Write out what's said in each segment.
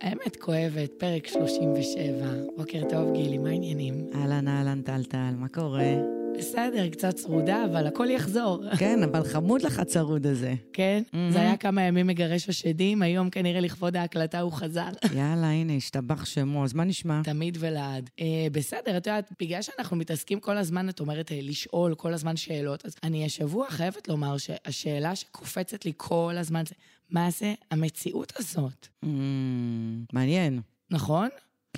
האמת כואבת, פרק 37. בוקר טוב, גילי, מה העניינים? אהלן, אהלן, טלטל, מה קורה? בסדר, קצת צרודה, אבל הכל יחזור. כן, אבל חמוד לך הצרוד הזה. כן? Mhm. זה היה כמה ימים מגרש השדים, היום כנראה לכבוד ההקלטה הוא חזר. יאללה, הנה, השתבח שמו, אז מה נשמע? תמיד ולעד. אה, בסדר, את יודעת, בגלל שאנחנו מתעסקים כל הזמן, את אומרת, אה, לשאול כל הזמן שאלות, אז אני השבוע חייבת לומר שהשאלה שקופצת לי כל הזמן זה, מה זה המציאות הזאת? Mm, מעניין. נכון?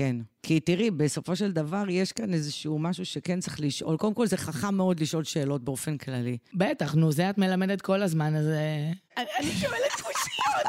כן. כי תראי, בסופו של דבר יש כאן איזשהו משהו שכן צריך לשאול. קודם כל, זה חכם מאוד לשאול שאלות באופן כללי. בטח, נו, זה את מלמדת כל הזמן, אז... אה, אני אני שואלת קושיות.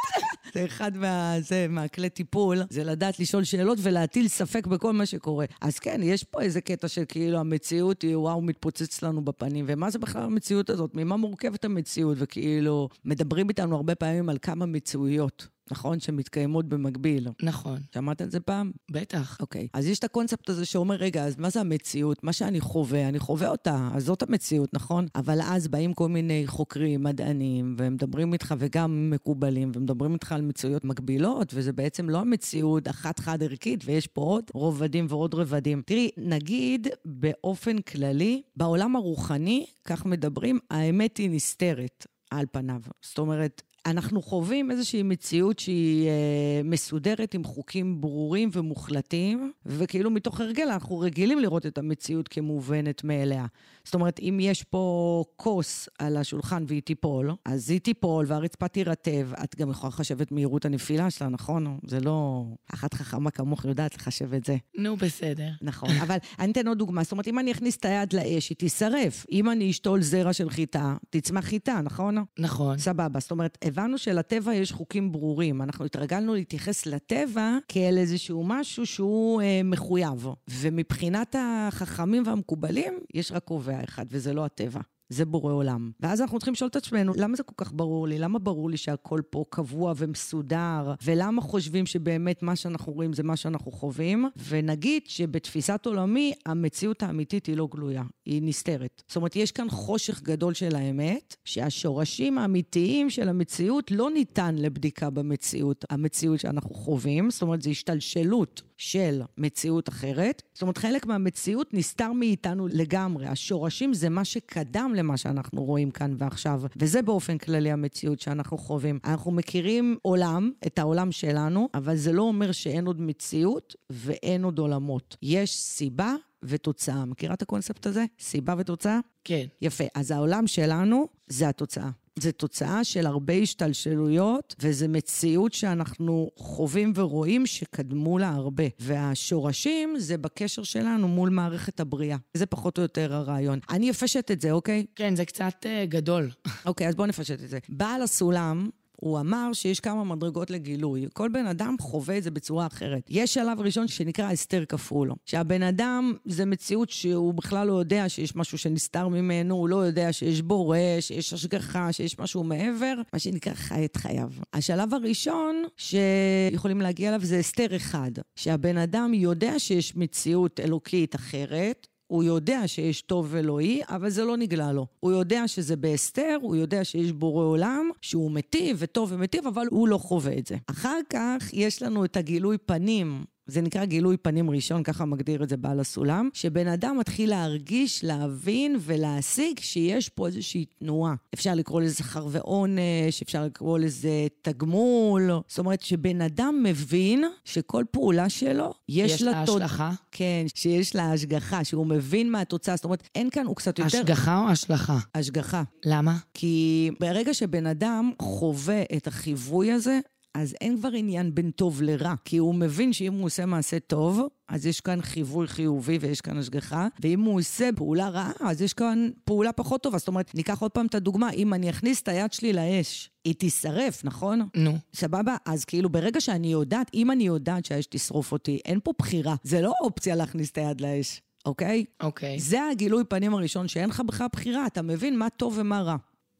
זה אחד מה, זה, מהכלי טיפול, זה לדעת לשאול שאלות ולהטיל ספק בכל מה שקורה. אז כן, יש פה איזה קטע של כאילו המציאות היא, וואו, מתפוצץ לנו בפנים, ומה זה בכלל המציאות הזאת? ממה מורכבת המציאות? וכאילו, מדברים איתנו הרבה פעמים על כמה מציאויות, נכון? שמתקיימות במקביל. נכון, שמעת על זה פעם? בטח. אוקיי. אז יש את הקונספט הזה שאומר, רגע, אז מה זה המציאות? מה שאני חווה, אני חווה אותה, אז זאת המציאות, נכון? אבל אז באים כל מיני חוקרים, מדענים, ומדברים איתך, וגם מקובלים, ומדברים איתך על מציאויות מקבילות, וזה בעצם לא המציאות אחת חד-ערכית, ויש פה עוד רובדים ועוד רבדים. תראי, נגיד באופן כללי, בעולם הרוחני, כך מדברים, האמת היא נסתרת. על פניו. זאת אומרת, אנחנו חווים איזושהי מציאות שהיא אה, מסודרת עם חוקים ברורים ומוחלטים, וכאילו מתוך הרגל אנחנו רגילים לראות את המציאות כמובנת מאליה. זאת אומרת, אם יש פה כוס על השולחן והיא תיפול, אז היא תיפול והרצפה תירטב. את גם יכולה לחשב את מהירות הנפילה שלה, נכון? זה לא... אחת חכמה כמוך יודעת לחשב את זה. נו, בסדר. נכון, אבל אני אתן עוד דוגמה. זאת אומרת, אם אני אכניס את היד לאש, היא תישרף. אם אני אשתול זרע של חיטה, תצמח חיטה, נכון? נכון. סבבה. זאת אומרת, הבנו שלטבע יש חוקים ברורים. אנחנו התרגלנו להתייחס לטבע כאל איזשהו משהו שהוא אה, מחויב. ומבחינת החכמים והמקובלים, יש רק קובע אחד, וזה לא הטבע. זה בורא עולם. ואז אנחנו צריכים לשאול את עצמנו, למה זה כל כך ברור לי? למה ברור לי שהכל פה קבוע ומסודר? ולמה חושבים שבאמת מה שאנחנו רואים זה מה שאנחנו חווים? ונגיד שבתפיסת עולמי, המציאות האמיתית היא לא גלויה, היא נסתרת. זאת אומרת, יש כאן חושך גדול של האמת, שהשורשים האמיתיים של המציאות לא ניתן לבדיקה במציאות, המציאות שאנחנו חווים. זאת אומרת, זו השתלשלות של מציאות אחרת. זאת אומרת, חלק מהמציאות נסתר מאיתנו לגמרי. השורשים זה מה שקדם למה שאנחנו רואים כאן ועכשיו, וזה באופן כללי המציאות שאנחנו חווים. אנחנו מכירים עולם, את העולם שלנו, אבל זה לא אומר שאין עוד מציאות ואין עוד עולמות. יש סיבה ותוצאה. מכירה את הקונספט הזה? סיבה ותוצאה? כן. יפה. אז העולם שלנו זה התוצאה. זה תוצאה של הרבה השתלשלויות, וזו מציאות שאנחנו חווים ורואים שקדמו לה הרבה. והשורשים זה בקשר שלנו מול מערכת הבריאה. זה פחות או יותר הרעיון. אני אפשט את זה, אוקיי? כן, זה קצת uh, גדול. אוקיי, אז בואו נפשט את זה. בעל הסולם... הוא אמר שיש כמה מדרגות לגילוי. כל בן אדם חווה את זה בצורה אחרת. יש שלב ראשון שנקרא הסתר כפול. שהבן אדם, זה מציאות שהוא בכלל לא יודע שיש משהו שנסתר ממנו, הוא לא יודע שיש בורא, שיש השגחה, שיש משהו מעבר, מה שנקרא חי את חייו. השלב הראשון שיכולים להגיע אליו זה הסתר אחד. שהבן אדם יודע שיש מציאות אלוקית אחרת, הוא יודע שיש טוב אלוהי, אבל זה לא נגלה לו. הוא יודע שזה בהסתר, הוא יודע שיש בורא עולם, שהוא מיטיב וטוב ומיטיב, אבל הוא לא חווה את זה. אחר כך יש לנו את הגילוי פנים. זה נקרא גילוי פנים ראשון, ככה מגדיר את זה בעל הסולם, שבן אדם מתחיל להרגיש, להבין ולהשיג שיש פה איזושהי תנועה. אפשר לקרוא לזה שכר ועונש, אפשר לקרוא לזה תגמול. זאת אומרת שבן אדם מבין שכל פעולה שלו, יש, יש לה... לה תוד- השלכה? כן, שיש לה השגחה, שהוא מבין מה התוצאה. זאת אומרת, אין כאן, הוא קצת יותר... השגחה או השלכה? השגחה. למה? כי ברגע שבן אדם חווה את החיווי הזה, אז אין כבר עניין בין טוב לרע, כי הוא מבין שאם הוא עושה מעשה טוב, אז יש כאן חיווי חיובי ויש כאן השגחה, ואם הוא עושה פעולה רעה, אז יש כאן פעולה פחות טובה. זאת אומרת, ניקח עוד פעם את הדוגמה, אם אני אכניס את היד שלי לאש, היא תישרף, נכון? נו. סבבה? אז כאילו ברגע שאני יודעת, אם אני יודעת שהאש תשרוף אותי, אין פה בחירה. זה לא אופציה להכניס את היד לאש, אוקיי? אוקיי. זה הגילוי פנים הראשון, שאין לך בכלל בחירה, אתה מבין מה טוב ומה רע.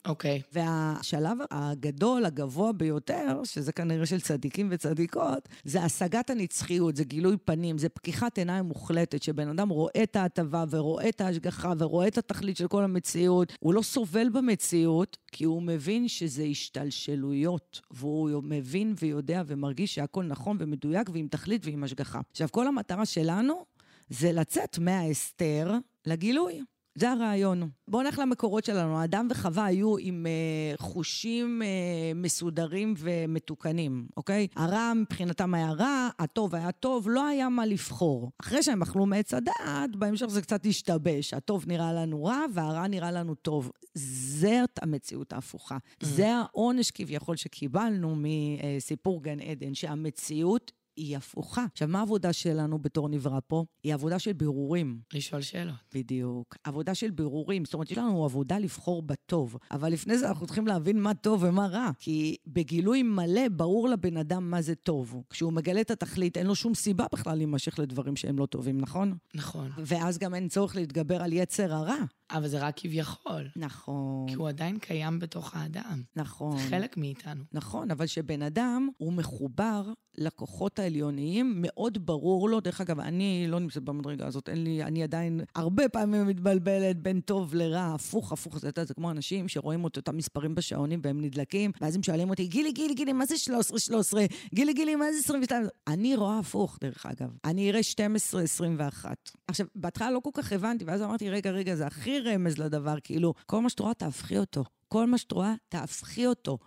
אוקיי. והשלב הגדול, הגבוה ביותר, שזה כנראה של צדיקים וצדיקות, זה השגת הנצחיות, זה גילוי פנים, זה פקיחת עיניים מוחלטת, שבן אדם רואה את ההטבה ורואה את ההשגחה ורואה את התכלית של כל המציאות. הוא לא סובל במציאות, כי הוא מבין שזה השתלשלויות, והוא מבין ויודע ומרגיש שהכל נכון ומדויק ועם תכלית ועם השגחה. עכשיו, כל המטרה שלנו זה לצאת מההסתר לגילוי. זה הרעיון. בואו נלך למקורות שלנו. אדם וחווה היו עם אה, חושים אה, מסודרים ומתוקנים, אוקיי? הרע מבחינתם היה רע, הטוב היה טוב, לא היה מה לבחור. אחרי שהם אכלו מעץ הדעת, בהמשך זה קצת השתבש. הטוב נראה לנו רע והרע נראה לנו טוב. זאת המציאות ההפוכה. Mm. זה העונש כביכול שקיבלנו מסיפור גן עדן, שהמציאות היא הפוכה. עכשיו, מה העבודה שלנו בתור נברא פה? היא עבודה של בירורים. לשאול שאלות. בדיוק. עבודה של בירורים. זאת אומרת, יש לנו עבודה לבחור בטוב. אבל לפני זה אנחנו צריכים להבין מה טוב ומה רע. כי בגילוי מלא ברור לבן אדם מה זה טוב. כשהוא מגלה את התכלית, אין לו שום סיבה בכלל להימשך לדברים שהם לא טובים, נכון? נכון. ואז גם אין צורך להתגבר על יצר הרע. אבל זה רק כביכול. נכון. כי הוא עדיין קיים בתוך האדם. נכון. זה חלק מאיתנו. נכון, אבל שבן אדם, הוא מחובר לכוחות העליוניים, מאוד ברור לו. דרך אגב, אני לא נמצאת במדרגה הזאת, אין לי, אני עדיין הרבה פעמים מתבלבלת בין טוב לרע, הפוך, הפוך, זה, זה כמו אנשים שרואים את אותם מספרים בשעונים והם נדלקים, ואז הם שואלים אותי, גילי, גילי, גילי, מה זה 13, 13? גילי, גילי, מה זה 22? אני רואה הפוך, דרך אגב. אני אראה 12, 21. עכשיו, בהתחלה לא כל כך הבנתי, ואז אמרתי, רגע, רגע, זה הכי רמז לדבר, כאילו, כל מה שאת רואה, תהפכי אותו. כל מה שאת רואה, תהפכי אותו.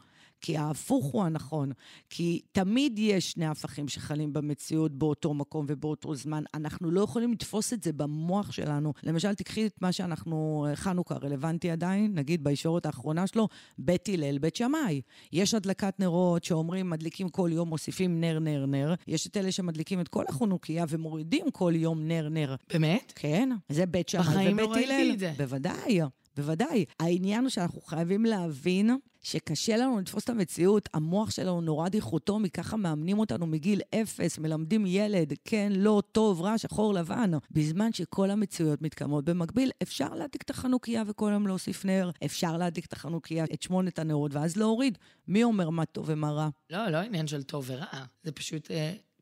כי ההפוך הוא הנכון. כי תמיד יש שני הפכים שחלים במציאות באותו מקום ובאותו זמן. אנחנו לא יכולים לתפוס את זה במוח שלנו. למשל, תקחי את מה שאנחנו, חנוכה רלוונטי עדיין, נגיד בישורת האחרונה שלו, בית הלל, בית שמאי. יש הדלקת נרות שאומרים, מדליקים כל יום, מוסיפים נר, נר, נר. יש את אלה שמדליקים את כל החנוכיה ומורידים כל יום נר, נר. באמת? כן, זה בית שמאי ובית הלל. בחיים לא ראיתי את זה. בוודאי. בוודאי. העניין הוא שאנחנו חייבים להבין שקשה לנו לתפוס את המציאות, המוח שלנו נורא דיכוטומי, ככה מאמנים אותנו מגיל אפס, מלמדים ילד, כן, לא, טוב, רע, שחור, לבן. בזמן שכל המציאויות מתקיימות במקביל, אפשר להדליק את החנוכיה וכל היום להוסיף נר, אפשר להדליק את החנוכיה, את שמונת הנרות, ואז להוריד. מי אומר מה טוב ומה רע? לא, לא עניין של טוב ורע, זה פשוט...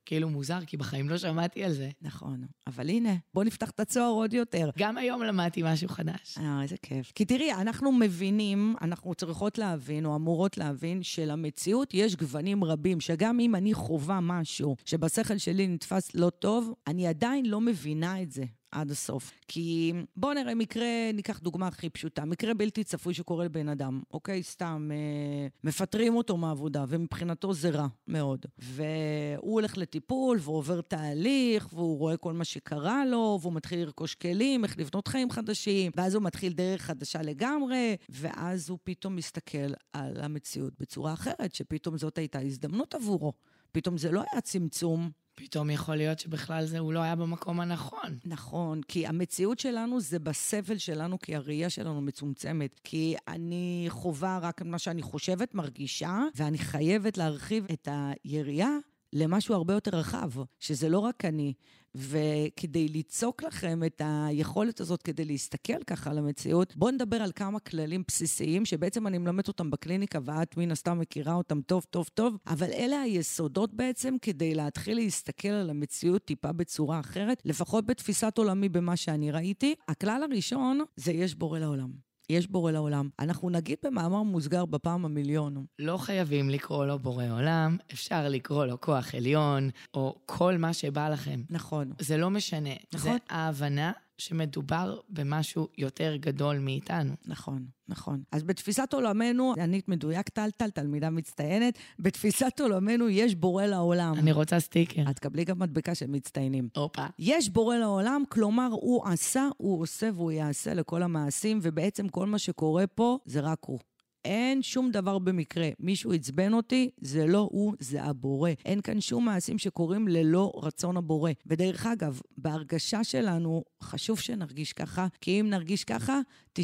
כאילו מוזר, כי בחיים לא שמעתי על זה. נכון, אבל הנה, בוא נפתח את הצוהר עוד יותר. גם היום למדתי משהו חדש. אה, איזה כיף. כי תראי, אנחנו מבינים, אנחנו צריכות להבין, או אמורות להבין, שלמציאות יש גוונים רבים, שגם אם אני חווה משהו שבשכל שלי נתפס לא טוב, אני עדיין לא מבינה את זה. עד הסוף. כי בואו נראה מקרה, ניקח דוגמה הכי פשוטה, מקרה בלתי צפוי שקורה לבן אדם, אוקיי? סתם, אה, מפטרים אותו מהעבודה, ומבחינתו זה רע מאוד. והוא הולך לטיפול, ועובר תהליך, והוא רואה כל מה שקרה לו, והוא מתחיל לרכוש כלים, איך לבנות חיים חדשים, ואז הוא מתחיל דרך חדשה לגמרי, ואז הוא פתאום מסתכל על המציאות בצורה אחרת, שפתאום זאת הייתה הזדמנות עבורו. פתאום זה לא היה צמצום, פתאום יכול להיות שבכלל זה הוא לא היה במקום הנכון. נכון, כי המציאות שלנו זה בסבל שלנו, כי הראייה שלנו מצומצמת. כי אני חווה רק מה שאני חושבת, מרגישה, ואני חייבת להרחיב את היריעה למשהו הרבה יותר רחב, שזה לא רק אני. וכדי ליצוק לכם את היכולת הזאת, כדי להסתכל ככה על המציאות, בואו נדבר על כמה כללים בסיסיים, שבעצם אני מלמדת אותם בקליניקה, ואת מן הסתם מכירה אותם טוב, טוב, טוב, אבל אלה היסודות בעצם כדי להתחיל להסתכל על המציאות טיפה בצורה אחרת, לפחות בתפיסת עולמי במה שאני ראיתי. הכלל הראשון זה יש בורא לעולם. יש בורא לעולם. אנחנו נגיד במאמר מוסגר בפעם המיליון. לא חייבים לקרוא לו בורא עולם, אפשר לקרוא לו כוח עליון, או כל מה שבא לכם. נכון. זה לא משנה. נכון. זה ההבנה שמדובר במשהו יותר גדול מאיתנו. נכון, נכון. אז בתפיסת עולמנו, אני מדויק טלטל, תלמידה מצטיינת, בתפיסת עולמנו יש בורא לעולם. אני רוצה סטיקר. את קבלי גם מדבקה של מצטיינים. הופה. יש בורא לעולם, כלומר, הוא עשה, הוא עושה והוא יעשה לכל המעשים, ובעצם כל מה שקורה פה זה רק הוא. אין שום דבר במקרה. מישהו עצבן אותי, זה לא הוא, זה הבורא. אין כאן שום מעשים שקורים ללא רצון הבורא. ודרך אגב, בהרגשה שלנו, חשוב שנרגיש ככה, כי אם נרגיש ככה, 99%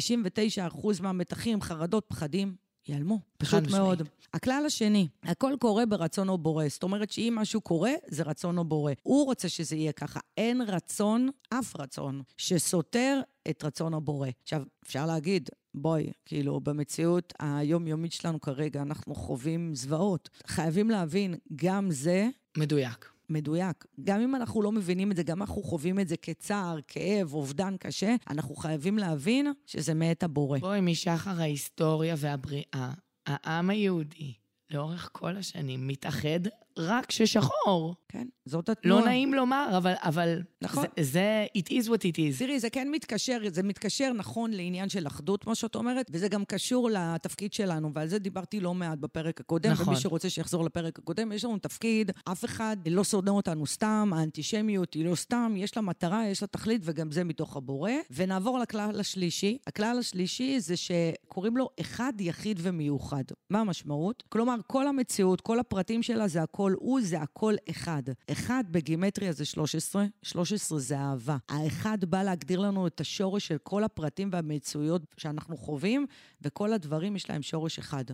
מהמתחים, חרדות, פחדים, ייעלמו, פשוט משמעית. מאוד. הכלל השני, הכל קורה ברצון או בורא. זאת אומרת שאם משהו קורה, זה רצון או בורא. הוא רוצה שזה יהיה ככה. אין רצון, אף רצון, שסותר את רצון הבורא. עכשיו, אפשר להגיד, בואי, כאילו, במציאות היומיומית שלנו כרגע, אנחנו חווים זוועות. חייבים להבין, גם זה מדויק. מדויק. גם אם אנחנו לא מבינים את זה, גם אנחנו חווים את זה כצער, כאב, אובדן קשה, אנחנו חייבים להבין שזה מאת הבורא. בואי, משחר ההיסטוריה והבריאה, העם היהודי, לאורך כל השנים, מתאחד רק כששחור. כן, זאת התנועה. לא נעים לומר, אבל, אבל נכון. זה, זה it is what it is. תראי, זה כן מתקשר, זה מתקשר נכון לעניין של אחדות, כמו שאת אומרת, וזה גם קשור לתפקיד שלנו, ועל זה דיברתי לא מעט בפרק הקודם, נכון. ומי שרוצה שיחזור לפרק הקודם, יש לנו תפקיד, אף אחד לא שונא אותנו סתם, האנטישמיות היא לא סתם, יש לה מטרה, יש לה תכלית, וגם זה מתוך הבורא. ונעבור לכלל השלישי. הכלל השלישי זה שקוראים לו אחד, יחיד ומיוחד. מה המשמעות? כלומר, כל המציאות, כל הפרטים שלה זה הכל הוא, זה הכל אחד. אחד בגימטריה זה 13, 13 זה אהבה. האחד בא להגדיר לנו את השורש של כל הפרטים והמציאויות שאנחנו חווים, וכל הדברים יש להם שורש אחד.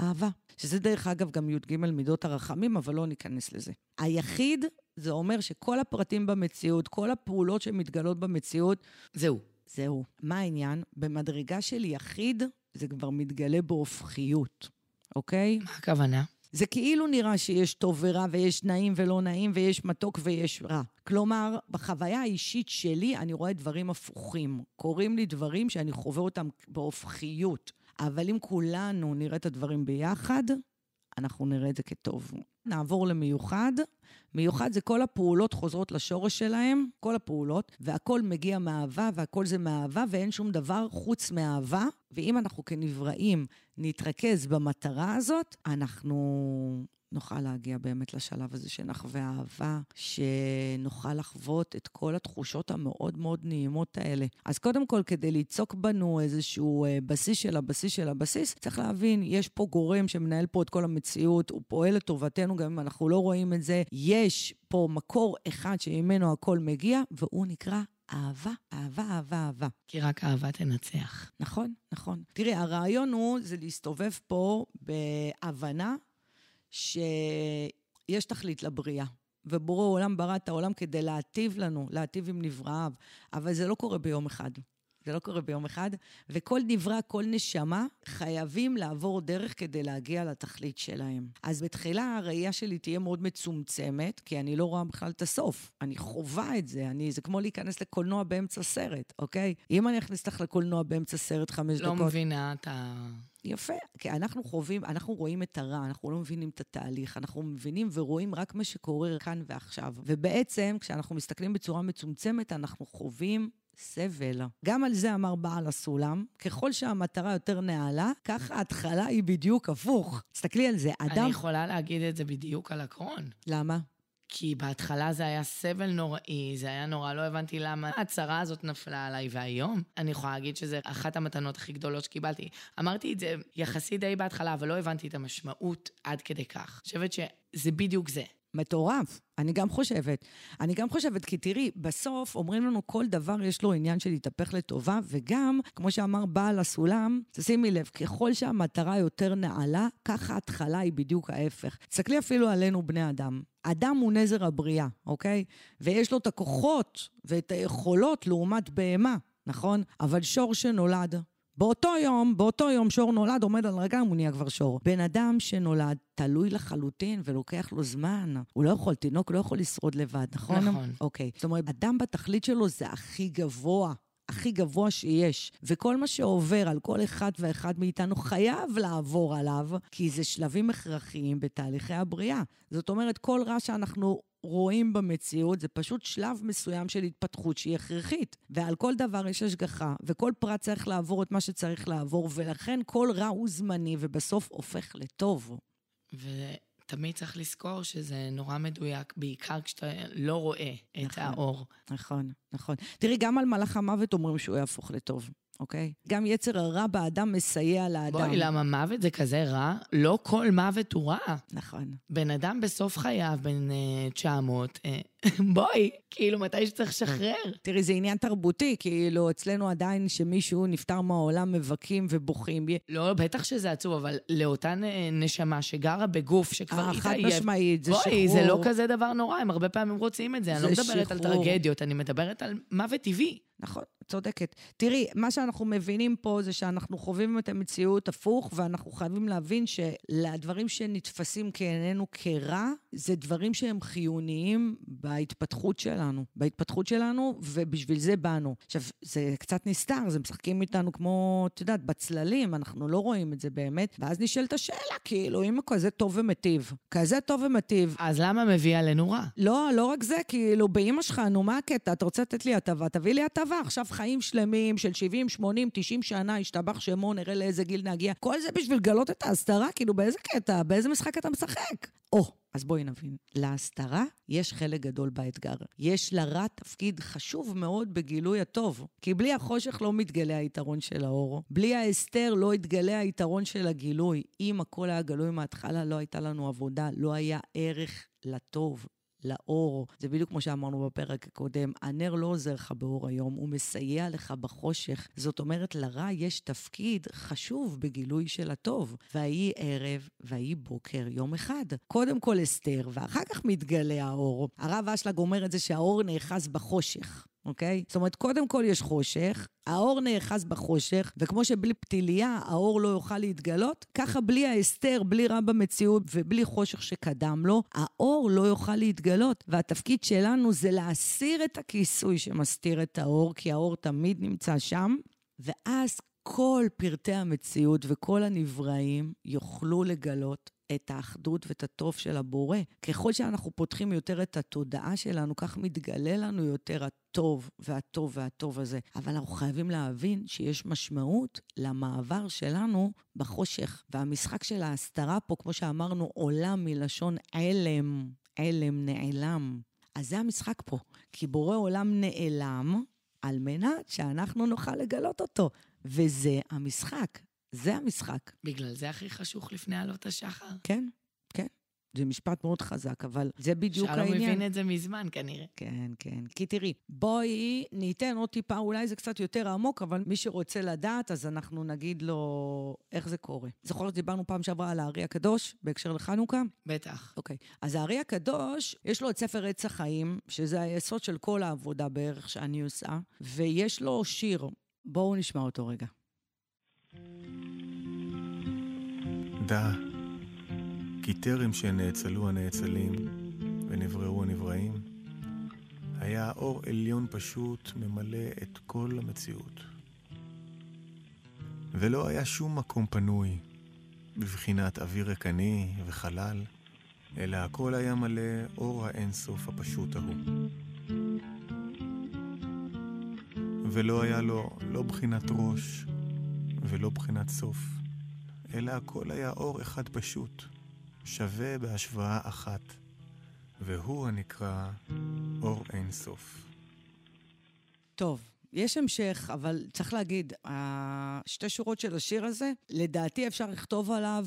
אהבה. שזה דרך אגב גם י"ג מידות הרחמים, אבל לא ניכנס לזה. היחיד, זה אומר שכל הפרטים במציאות, כל הפעולות שמתגלות במציאות, זהו. זהו. מה העניין? במדרגה של יחיד, זה כבר מתגלה בהופכיות, אוקיי? מה הכוונה? זה כאילו נראה שיש טוב ורע ויש נעים ולא נעים ויש מתוק ויש רע. כלומר, בחוויה האישית שלי אני רואה דברים הפוכים. קורים לי דברים שאני חווה אותם בהופכיות. אבל אם כולנו נראה את הדברים ביחד, אנחנו נראה את זה כטוב. נעבור למיוחד. מיוחד זה כל הפעולות חוזרות לשורש שלהם, כל הפעולות, והכל מגיע מאהבה, והכל זה מאהבה, ואין שום דבר חוץ מאהבה. ואם אנחנו כנבראים נתרכז במטרה הזאת, אנחנו נוכל להגיע באמת לשלב הזה שנחווה אהבה, שנוכל לחוות את כל התחושות המאוד מאוד נעימות האלה. אז קודם כל, כדי ליצוק בנו איזשהו אה, בסיס של הבסיס של הבסיס, צריך להבין, יש פה גורם שמנהל פה את כל המציאות, הוא פועל לטובתנו, גם אם אנחנו לא רואים את זה. יש פה מקור אחד שממנו הכל מגיע, והוא נקרא אהבה, אהבה, אהבה, אהבה. כי רק אהבה תנצח. נכון, נכון. תראי, הרעיון הוא, זה להסתובב פה בהבנה שיש תכלית לבריאה. ובורא העולם ברא את העולם כדי להטיב לנו, להטיב עם נבראיו. אבל זה לא קורה ביום אחד. זה לא קורה ביום אחד, וכל נברא, כל נשמה, חייבים לעבור דרך כדי להגיע לתכלית שלהם. אז בתחילה הראייה שלי תהיה מאוד מצומצמת, כי אני לא רואה בכלל את הסוף. אני חווה את זה, אני, זה כמו להיכנס לקולנוע באמצע סרט, אוקיי? אם אני אכניס אותך לקולנוע באמצע סרט חמש לא דקות... מבינה את ה... יפה, כי אנחנו חווים, אנחנו רואים את הרע, אנחנו לא מבינים את התהליך, אנחנו מבינים ורואים רק מה שקורה כאן ועכשיו. ובעצם, כשאנחנו מסתכלים בצורה מצומצמת, אנחנו חווים סבל. גם על זה אמר בעל הסולם, ככל שהמטרה יותר נעלה, ככה ההתחלה היא בדיוק הפוך. תסתכלי על זה, אדם... אני יכולה להגיד את זה בדיוק על הקרון. למה? כי בהתחלה זה היה סבל נוראי, זה היה נורא, לא הבנתי למה הצרה הזאת נפלה עליי, והיום אני יכולה להגיד שזו אחת המתנות הכי גדולות שקיבלתי. אמרתי את זה יחסית די בהתחלה, אבל לא הבנתי את המשמעות עד כדי כך. אני חושבת שזה בדיוק זה. מטורף. אני גם חושבת. אני גם חושבת, כי תראי, בסוף אומרים לנו כל דבר יש לו עניין של להתהפך לטובה, וגם, כמו שאמר בעל הסולם, תשימי לב, ככל שהמטרה יותר נעלה, ככה ההתחלה היא בדיוק ההפך. תסתכלי אפילו עלינו בני אדם. אדם הוא נזר הבריאה, אוקיי? ויש לו את הכוחות ואת היכולות לעומת בהמה, נכון? אבל שור שנולד, באותו יום, באותו יום שור נולד, עומד על רגליים, הוא נהיה כבר שור. בן אדם שנולד תלוי לחלוטין ולוקח לו זמן. הוא לא יכול, תינוק לא יכול לשרוד לבד, נכון? נכון. אוקיי. זאת אומרת, אדם בתכלית שלו זה הכי גבוה. הכי גבוה שיש, וכל מה שעובר על כל אחד ואחד מאיתנו חייב לעבור עליו, כי זה שלבים הכרחיים בתהליכי הבריאה. זאת אומרת, כל רע שאנחנו רואים במציאות, זה פשוט שלב מסוים של התפתחות שהיא הכרחית. ועל כל דבר יש השגחה, וכל פרט צריך לעבור את מה שצריך לעבור, ולכן כל רע הוא זמני, ובסוף הופך לטוב. ותמיד צריך לזכור שזה נורא מדויק, בעיקר כשאתה לא רואה את נכון. האור. נכון, נכון. תראי, גם על מלאך המוות אומרים שהוא יהפוך לטוב, אוקיי? גם יצר הרע באדם מסייע לאדם. בואי, למה מוות זה כזה רע? לא כל מוות הוא רע. נכון. בן אדם בסוף חייו, בן אה, 900, אה, בואי, כאילו, מתי שצריך לשחרר. תראי, זה עניין תרבותי, כאילו, אצלנו עדיין שמישהו נפטר מהעולם מבכים ובוכים. לא, בטח שזה עצוב, אבל לאותה נשמה שגרה בגוף, שכבר אה, איתה חד משמעית, זה בואי, שחרור. זה לא כזה דבר נורא, הם הרבה פעמים רוצים את זה. אני לא זה מדברת על שחרור. טרגדיות, אני מדברת על מוות טבעי. נכון, צודקת. תראי, מה שאנחנו מבינים פה זה שאנחנו חווים את המציאות הפוך, ואנחנו חייבים להבין שלדברים שנתפסים כעינינו כרע, זה דברים שהם חיוניים בהתפתחות שלנו. בהתפתחות שלנו, ובשביל זה באנו. עכשיו, זה קצת נסתר, זה משחקים איתנו כמו, את יודעת, בצללים, אנחנו לא רואים את זה באמת. ואז נשאלת השאלה, כאילו, אם כזה טוב ומיטיב, כזה טוב ומיטיב, אז למה מביא עלינו רע? לא, לא רק זה, כאילו, באימא שלך, נו, מה הקטע? אתה רוצה לתת לי הטבה? תביא לי הטבה. עכשיו חיים שלמים של 70, 80, 90 שנה, השתבח שמו, נראה לאיזה גיל נגיע. כל זה בשביל לגלות את ההסתרה? כאילו, באיזה קטע? באיזה משחק אתה משחק? או, אז בואי נבין. להסתרה יש חלק גדול באתגר. יש לרע תפקיד חשוב מאוד בגילוי הטוב. כי בלי החושך לא מתגלה היתרון של האור. בלי ההסתר לא יתגלה היתרון של הגילוי. אם הכל היה גלוי מההתחלה, לא הייתה לנו עבודה, לא היה ערך לטוב. לאור. זה בדיוק כמו שאמרנו בפרק הקודם, הנר לא עוזר לך באור היום, הוא מסייע לך בחושך. זאת אומרת, לרע יש תפקיד חשוב בגילוי של הטוב. ויהי ערב, ויהי בוקר, יום אחד. קודם כל אסתר, ואחר כך מתגלה האור. הרב אשלג אומר את זה שהאור נאחז בחושך. אוקיי? זאת אומרת, קודם כל יש חושך, האור נאחז בחושך, וכמו שבלי פתיליה האור לא יוכל להתגלות, ככה בלי ההסתר, בלי רע במציאות ובלי חושך שקדם לו, האור לא יוכל להתגלות. והתפקיד שלנו זה להסיר את הכיסוי שמסתיר את האור, כי האור תמיד נמצא שם, ואז כל פרטי המציאות וכל הנבראים יוכלו לגלות את האחדות ואת הטוב של הבורא. ככל שאנחנו פותחים יותר את התודעה שלנו, כך מתגלה לנו יותר הטוב והטוב והטוב הזה. אבל אנחנו חייבים להבין שיש משמעות למעבר שלנו בחושך. והמשחק של ההסתרה פה, כמו שאמרנו, עולם מלשון עלם, עלם נעלם. אז זה המשחק פה, כי בורא עולם נעלם על מנת שאנחנו נוכל לגלות אותו. וזה המשחק. זה המשחק. בגלל זה הכי חשוך לפני עלות השחר. כן, כן. זה משפט מאוד חזק, אבל זה בדיוק שלום העניין. מבין את זה מזמן, כנראה. כן, כן. כי תראי, בואי ניתן עוד טיפה, אולי זה קצת יותר עמוק, אבל מי שרוצה לדעת, אז אנחנו נגיד לו איך זה קורה. זוכרת, דיברנו פעם שעברה על הארי הקדוש, בהקשר לחנוכה? בטח. אוקיי. אז הארי הקדוש, יש לו את ספר עץ החיים, שזה היסוד של כל העבודה בערך שאני עושה, ויש לו שיר. בואו נשמע אותו רגע. דע, כי טרם שנאצלו הנאצלים ונבראו הנבראים, היה אור עליון פשוט ממלא את כל המציאות. ולא היה שום מקום פנוי, בבחינת אוויר ריקני וחלל, אלא הכל היה מלא אור האינסוף הפשוט ההוא. ולא היה לו לא בחינת ראש ולא בחינת סוף. אלא הכל היה אור אחד פשוט, שווה בהשוואה אחת, והוא הנקרא אור אין סוף. טוב, יש המשך, אבל צריך להגיד, השתי שורות של השיר הזה, לדעתי אפשר לכתוב עליו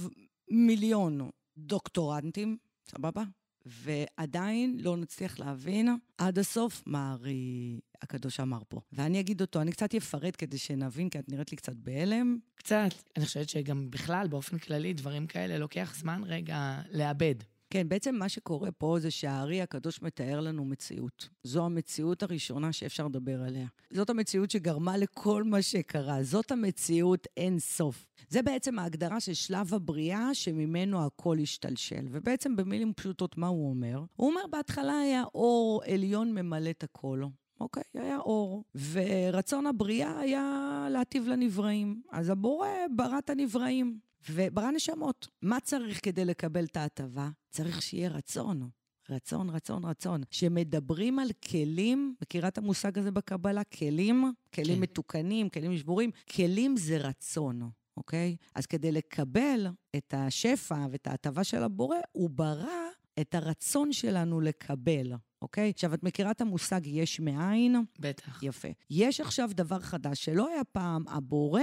מיליון דוקטורנטים, סבבה? ועדיין לא נצליח להבין עד הסוף מה הארי הקדוש אמר פה. ואני אגיד אותו, אני קצת אפרט כדי שנבין, כי את נראית לי קצת בהלם. קצת. אני חושבת שגם בכלל, באופן כללי, דברים כאלה לוקח זמן רגע לאבד. כן, בעצם מה שקורה פה זה שהארי הקדוש מתאר לנו מציאות. זו המציאות הראשונה שאפשר לדבר עליה. זאת המציאות שגרמה לכל מה שקרה. זאת המציאות אין סוף. זה בעצם ההגדרה של שלב הבריאה שממנו הכל השתלשל. ובעצם במילים פשוטות, מה הוא אומר? הוא אומר, בהתחלה היה אור עליון ממלא את הכל. אוקיי, היה אור. ורצון הבריאה היה להטיב לנבראים. אז הבורא ברא את הנבראים. וברא נשמות. מה צריך כדי לקבל את ההטבה? צריך שיהיה רצון. רצון, רצון, רצון. שמדברים על כלים, מכירה את המושג הזה בקבלה? כלים? כלים כן. מתוקנים, כלים שבורים. כלים זה רצון, אוקיי? אז כדי לקבל את השפע ואת ההטבה של הבורא, הוא ברא את הרצון שלנו לקבל, אוקיי? עכשיו, את מכירה את המושג יש מאין? בטח. יפה. יש עכשיו דבר חדש שלא היה פעם, הבורא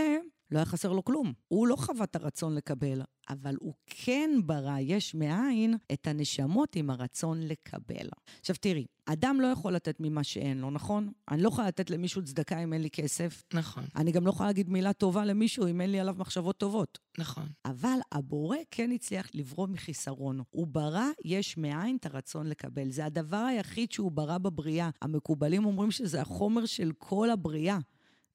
לא היה חסר לו כלום. הוא לא חווה את הרצון לקבל, אבל הוא כן ברא יש מאין את הנשמות עם הרצון לקבל. עכשיו תראי, אדם לא יכול לתת ממה שאין לו, נכון? אני לא יכולה לתת למישהו צדקה אם אין לי כסף. נכון. אני גם לא יכולה להגיד מילה טובה למישהו אם אין לי עליו מחשבות טובות. נכון. אבל הבורא כן הצליח לברוא מחיסרון. הוא ברא יש מאין את הרצון לקבל. זה הדבר היחיד שהוא ברא בבריאה. המקובלים אומרים שזה החומר של כל הבריאה.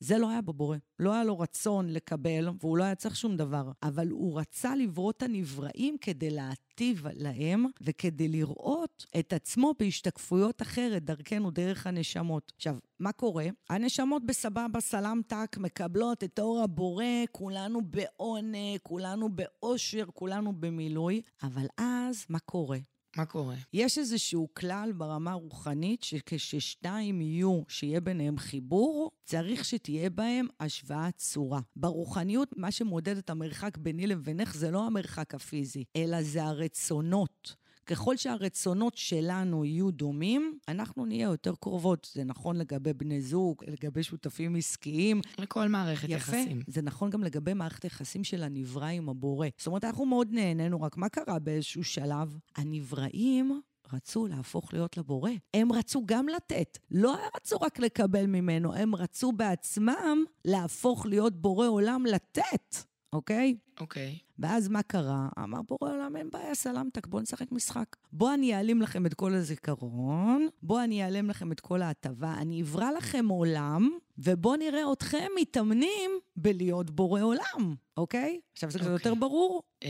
זה לא היה בבורא. לא היה לו רצון לקבל, והוא לא היה צריך שום דבר. אבל הוא רצה לברוא את הנבראים כדי להטיב להם, וכדי לראות את עצמו בהשתקפויות אחרת, דרכנו, דרך הנשמות. עכשיו, מה קורה? הנשמות בסבבה, סלם טק, מקבלות את אור הבורא, כולנו בעונג, כולנו באושר, כולנו במילוי, אבל אז, מה קורה? מה קורה? יש איזשהו כלל ברמה הרוחנית, שכששתיים יהיו, שיהיה ביניהם חיבור, צריך שתהיה בהם השוואת צורה. ברוחניות, מה שמודד את המרחק ביני לבינך זה לא המרחק הפיזי, אלא זה הרצונות. ככל שהרצונות שלנו יהיו דומים, אנחנו נהיה יותר קרובות. זה נכון לגבי בני זוג, לגבי שותפים עסקיים. לכל מערכת יפה. יחסים. זה נכון גם לגבי מערכת היחסים של הנברא עם הבורא. זאת אומרת, אנחנו מאוד נהנינו, רק מה קרה באיזשהו שלב? הנבראים רצו להפוך להיות לבורא. הם רצו גם לתת. לא רצו רק לקבל ממנו, הם רצו בעצמם להפוך להיות בורא עולם לתת, אוקיי? אוקיי. ואז מה קרה? אמר בורא עולם, אין בעיה, סלמתק, בואו נשחק משחק. בואו אני אעלים לכם את כל הזיכרון, בואו אני אעלם לכם את כל ההטבה, אני אברא לכם עולם, ובואו נראה אתכם מתאמנים בלהיות בורא עולם, אוקיי? עכשיו זה קצת אוקיי. יותר ברור? אה,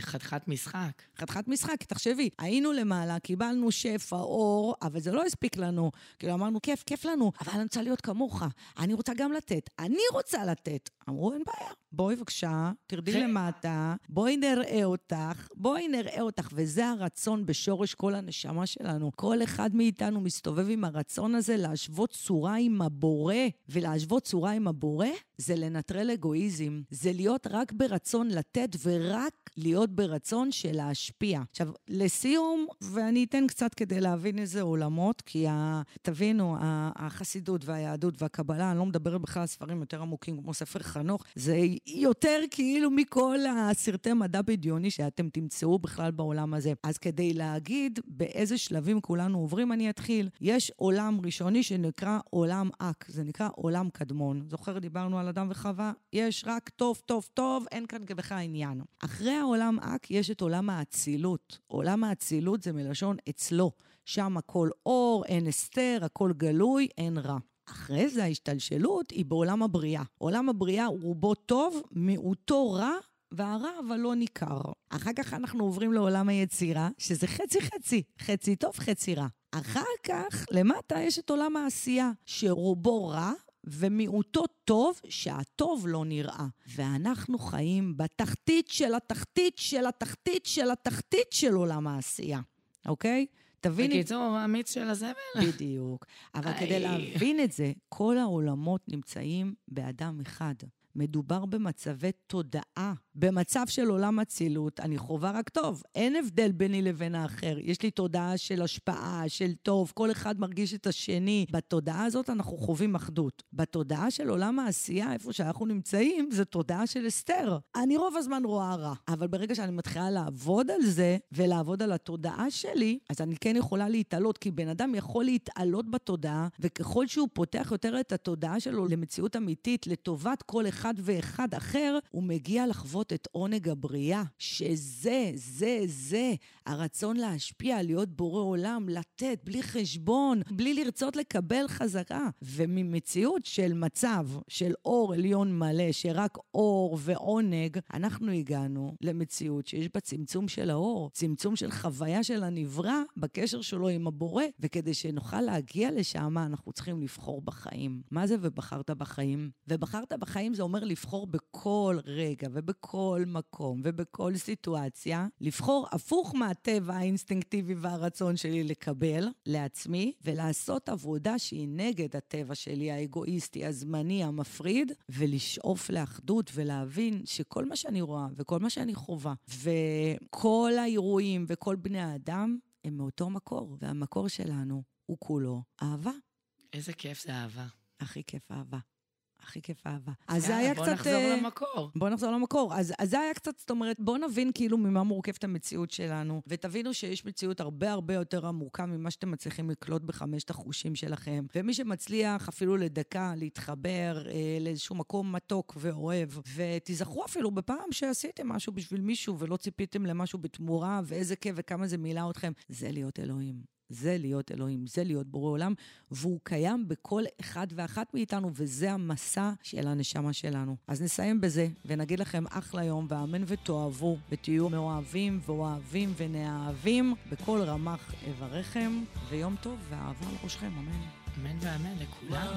חתיכת משחק. חתיכת משחק, תחשבי, היינו למעלה, קיבלנו שפע, אור, אבל זה לא הספיק לנו. כאילו אמרנו, כיף, כיף לנו, אבל אני רוצה להיות כמוך, אני רוצה גם לתת, אני רוצה לתת. אמרו, אין בעיה, בואי בבקשה, תרדי. למטה, בואי נראה אותך, בואי נראה אותך, וזה הרצון בשורש כל הנשמה שלנו. כל אחד מאיתנו מסתובב עם הרצון הזה להשוות צורה עם הבורא, ולהשוות צורה עם הבורא זה לנטרל אגואיזם, זה להיות רק ברצון לתת ורק להיות ברצון של להשפיע. עכשיו, לסיום, ואני אתן קצת כדי להבין איזה עולמות, כי ה, תבינו, החסידות והיהדות והקבלה, אני לא מדברת בכלל על ספרים יותר עמוקים כמו ספר חנוך, זה יותר כאילו מכל הסרטי מדע בדיוני שאתם תמצאו בכלל בעולם הזה. אז כדי להגיד באיזה שלבים כולנו עוברים, אני אתחיל. יש עולם ראשוני שנקרא עולם אק, זה נקרא עולם קדמון. זוכר, דיברנו על אדם וחווה? יש רק טוב, טוב, טוב, אין כאן בכלל עניין. אחרי העולם אק יש את עולם האצילות. עולם האצילות זה מלשון אצלו. שם הכל אור, אין הסתר, הכל גלוי, אין רע. אחרי זה ההשתלשלות היא בעולם הבריאה. עולם הבריאה הוא רובו טוב, מיעוטו רע, והרע אבל לא ניכר. אחר כך אנחנו עוברים לעולם היצירה, שזה חצי-חצי, חצי טוב, חצי רע. אחר כך, למטה יש את עולם העשייה, שרובו רע, ומיעוטו טוב, שהטוב לא נראה. ואנחנו חיים בתחתית של התחתית של התחתית של התחתית של עולם העשייה, אוקיי? תביני... בקיצור, המיץ של הזבל. בדיוק. אבל כדי איי. להבין את זה, כל העולמות נמצאים באדם אחד. מדובר במצבי תודעה. במצב של עולם אצילות, אני חווה רק טוב. אין הבדל ביני לבין האחר. יש לי תודעה של השפעה, של טוב, כל אחד מרגיש את השני. בתודעה הזאת אנחנו חווים אחדות. בתודעה של עולם העשייה, איפה שאנחנו נמצאים, זו תודעה של אסתר. אני רוב הזמן רואה רע, אבל ברגע שאני מתחילה לעבוד על זה, ולעבוד על התודעה שלי, אז אני כן יכולה להתעלות, כי בן אדם יכול להתעלות בתודעה, וככל שהוא פותח יותר את התודעה שלו למציאות אמיתית, לטובת כל אחד ואחד אחר, הוא מגיע לחוות את עונג הבריאה, שזה, זה, זה, הרצון להשפיע, להיות בורא עולם, לתת, בלי חשבון, בלי לרצות לקבל חזרה. וממציאות של מצב של אור עליון מלא, שרק אור ועונג, אנחנו הגענו למציאות שיש בה צמצום של האור, צמצום של חוויה של הנברא בקשר שלו עם הבורא, וכדי שנוכל להגיע לשם, אנחנו צריכים לבחור בחיים. מה זה ובחרת בחיים? ובחרת בחיים זה אומר לבחור בכל רגע ובכל מקום ובכל סיטואציה, לבחור הפוך מהטבע האינסטינקטיבי והרצון שלי לקבל לעצמי, ולעשות עבודה שהיא נגד הטבע שלי, האגואיסטי, הזמני, המפריד, ולשאוף לאחדות ולהבין שכל מה שאני רואה וכל מה שאני חווה, וכל האירועים וכל בני האדם, הם מאותו מקור, והמקור שלנו הוא כולו אהבה. איזה כיף זה אהבה. הכי כיף אהבה. הכי כיף אהבה. אז זה היה בוא קצת... נחזור אה, למקור. בוא נחזור למקור. אז, אז זה היה קצת, זאת אומרת, בוא נבין כאילו ממה מורכבת המציאות שלנו, ותבינו שיש מציאות הרבה הרבה יותר עמוקה ממה שאתם מצליחים לקלוט בחמשת החושים שלכם. ומי שמצליח אפילו לדקה להתחבר אה, לאיזשהו מקום מתוק ואוהב, ותיזכרו אפילו בפעם שעשיתם משהו בשביל מישהו ולא ציפיתם למשהו בתמורה, ואיזה כיף וכמה זה מילא אתכם, זה להיות אלוהים. זה להיות אלוהים, זה להיות בורא עולם, והוא קיים בכל אחד ואחת מאיתנו, וזה המסע של הנשמה שלנו. אז נסיים בזה, ונגיד לכם אחלה יום, ואמן ותאהבו, ותהיו מאוהבים ואוהבים ונאהבים, בכל רמ"ח איבריכם, ויום טוב ואהבה על ראשכם, אמן. אמן ואמן לכולנו.